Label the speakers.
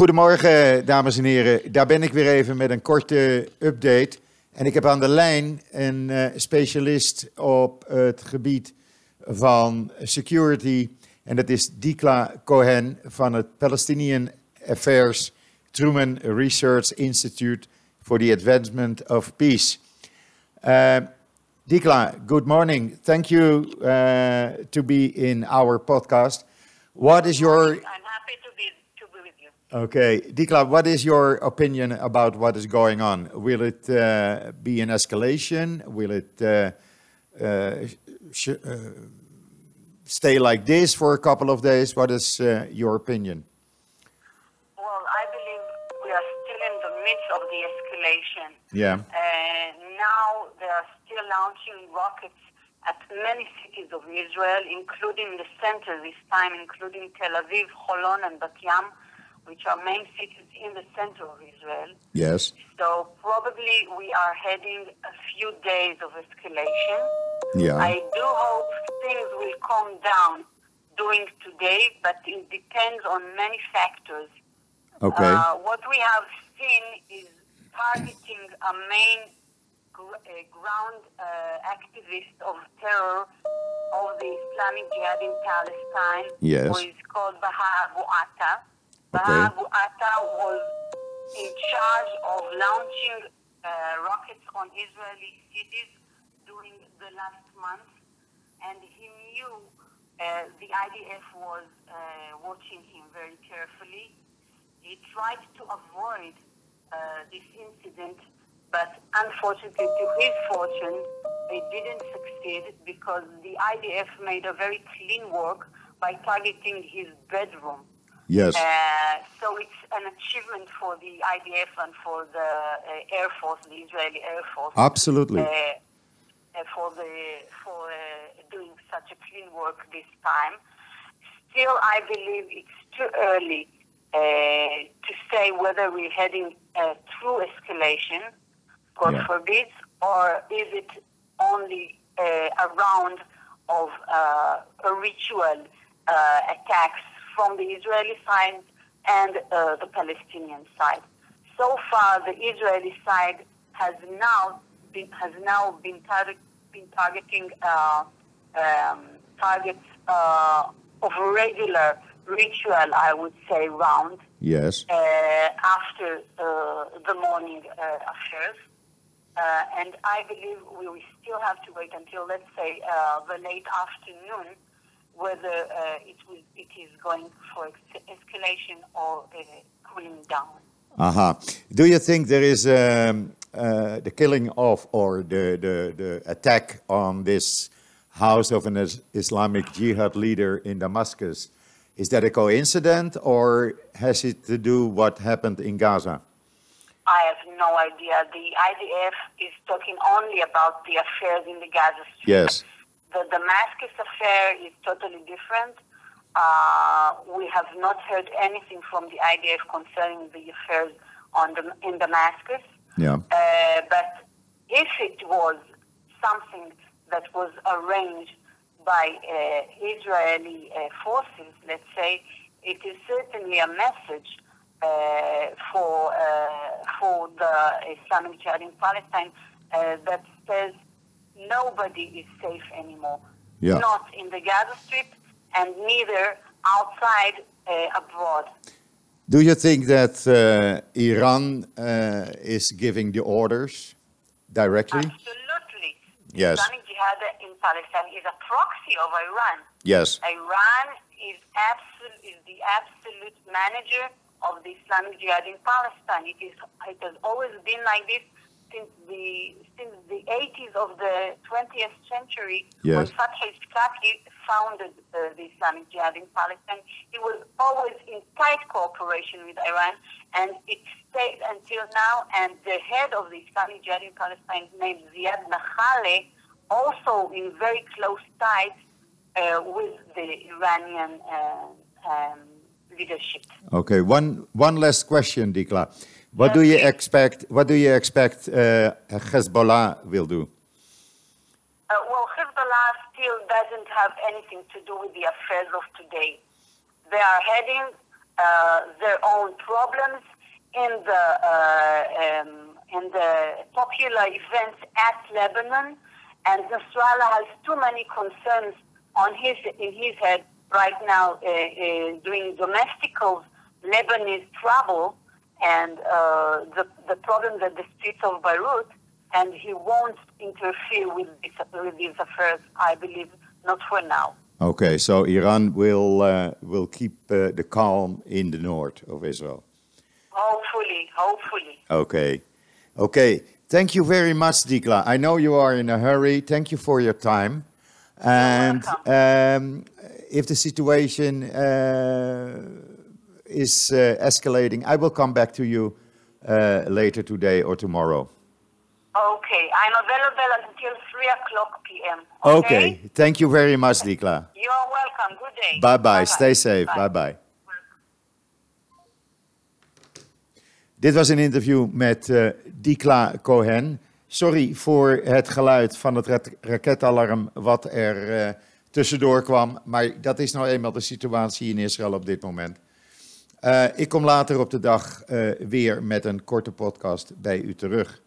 Speaker 1: goedemorgen, dames en heren. Daar ben ik weer even met een korte update. En ik heb aan de lijn een eh, specialist op het gebied van security. En dat is Dikla Cohen van het Palestinian Affairs Truman Research Institute for the Advancement of Peace. Uh, Dikla, good morning. Thank you uh, to be in our podcast. What is your Okay, Dikla, what is your opinion about what is going on? Will it uh, be an escalation? Will it uh, uh, sh- uh, stay like this for a couple of days? What is uh, your opinion?
Speaker 2: Well, I believe we are still in the midst of the escalation.
Speaker 1: Yeah,
Speaker 2: And now they are still launching rockets at many cities of Israel, including the center this time, including Tel Aviv, Holon, and Bat Yam, which are main cities in the center of Israel.
Speaker 1: yes,
Speaker 2: So probably we are heading a few days of escalation.
Speaker 1: yeah,
Speaker 2: I do hope things will calm down during today, but it depends on many factors.
Speaker 1: okay,
Speaker 2: Uh, what we have seen is targeting a main gr- uh, ground uh, activist of terror of the Islamic Jihad in Palestine,
Speaker 1: Yes.
Speaker 2: who is called Baha Abu Atta. Baha Atta was in charge of launching uh, rockets on Israeli cities during the last month, and he knew uh, the IDF was uh, watching him very carefully. He tried to avoid uh, this incident, but unfortunately, to his fortune, they didn't succeed because the IDF made a very clean work by targeting his bedroom.
Speaker 1: Yes,
Speaker 2: Uh, so it's an achievement for the IDF and for the uh, Air Force, the Israeli Air Force,
Speaker 1: absolutely.
Speaker 2: uh, uh, for the for uh, doing such a clean work this time. Still, I believe it's too early uh, to say whether we're heading through escalation, God
Speaker 1: Yeah.
Speaker 2: forbid, or is it only uh, a round of uh, a ritual uh, attacks from the Israeli side and uh, the Palestinian side. So far, the Israeli side has now been, has now been, target, been targeting uh, um, targets uh, of regular ritual, I would say, round
Speaker 1: yes,
Speaker 2: uh, after uh, the morning uh, affairs. Uh, and I believe we will still have to wait until, let's say, uh, the late afternoon, whether uh, it, will, is going for ex- escalation or uh, cooling down.
Speaker 1: Aha. Do you think there is um, uh, the killing of or the, the, the attack on this house of an Is- Islamic Jihad leader in Damascus? Is that a coincidence or has it to do what happened in Gaza?
Speaker 2: I have no idea. The IDF is talking only about the affairs in the Gaza Strip.
Speaker 1: Yes.
Speaker 2: The Damascus affair is totally different. Uh, we have not heard anything from the IDF concerning the affairs on the, in Damascus.
Speaker 1: Yeah.
Speaker 2: Uh, but if it was something that was arranged by uh, Israeli uh, forces, let's say, it is certainly a message uh, for uh, for the Islamic Jihad in Palestine uh, that says nobody is safe anymore.
Speaker 1: Yeah.
Speaker 2: Not in the Gaza Strip and neither outside uh, abroad.
Speaker 1: Do you think that uh, Iran uh, is giving the orders directly?
Speaker 2: Absolutely.
Speaker 1: Yes.
Speaker 2: Islamic Jihad in Palestine is a proxy of Iran.
Speaker 1: Yes.
Speaker 2: Iran is absolute is the absolute manager of the Islamic Jihad in Palestine. It is it has always been like this since the since the 80s of the 20th century when
Speaker 1: Yes.
Speaker 2: Fathi al-Shaqaqi founded uh, the Islamic Jihad in Palestine. It was always in tight cooperation with Iran, and it stayed until now. And the head of the Islamic Jihad in Palestine, named Ziad Nakhale, also in very close ties uh, with the Iranian uh, um, leadership.
Speaker 1: Okay. One one last question, Dikla. What do you expect? What do you expect uh, Hezbollah will do?
Speaker 2: Uh, well, Hezbollah still doesn't have anything to do with the affairs of today. They are heading uh, their own problems in the uh, um, in the popular events at Lebanon, and Nasrallah has too many concerns on his in his head right now, uh, uh, doing domesticals Lebanese trouble and uh, the the problems at the streets of Beirut, and he won't interfere with this, with these affairs. I believe not for now.
Speaker 1: Okay, so Iran will uh, will keep uh, the calm in the north of Israel.
Speaker 2: Hopefully, hopefully.
Speaker 1: Okay, okay. Thank you very much, Dikla. I know you are in a hurry. Thank you for your time. And um, if the situation uh, is uh, escalating, I will come back to you uh, later today or tomorrow.
Speaker 2: Okay, I'm available until 3 o'clock p.m.
Speaker 1: Okay. Thank you very much, Dikla.
Speaker 2: You're welcome. Good day.
Speaker 1: Bye bye. Stay safe. Bye bye. Dit was een interview met uh, Dikla Cohen. Sorry voor het geluid van het ra- raketalarm wat er uh, tussendoor kwam. Maar dat is nou eenmaal de situatie in Israël op dit moment. Uh, ik kom later op de dag uh, weer met een korte podcast bij u terug.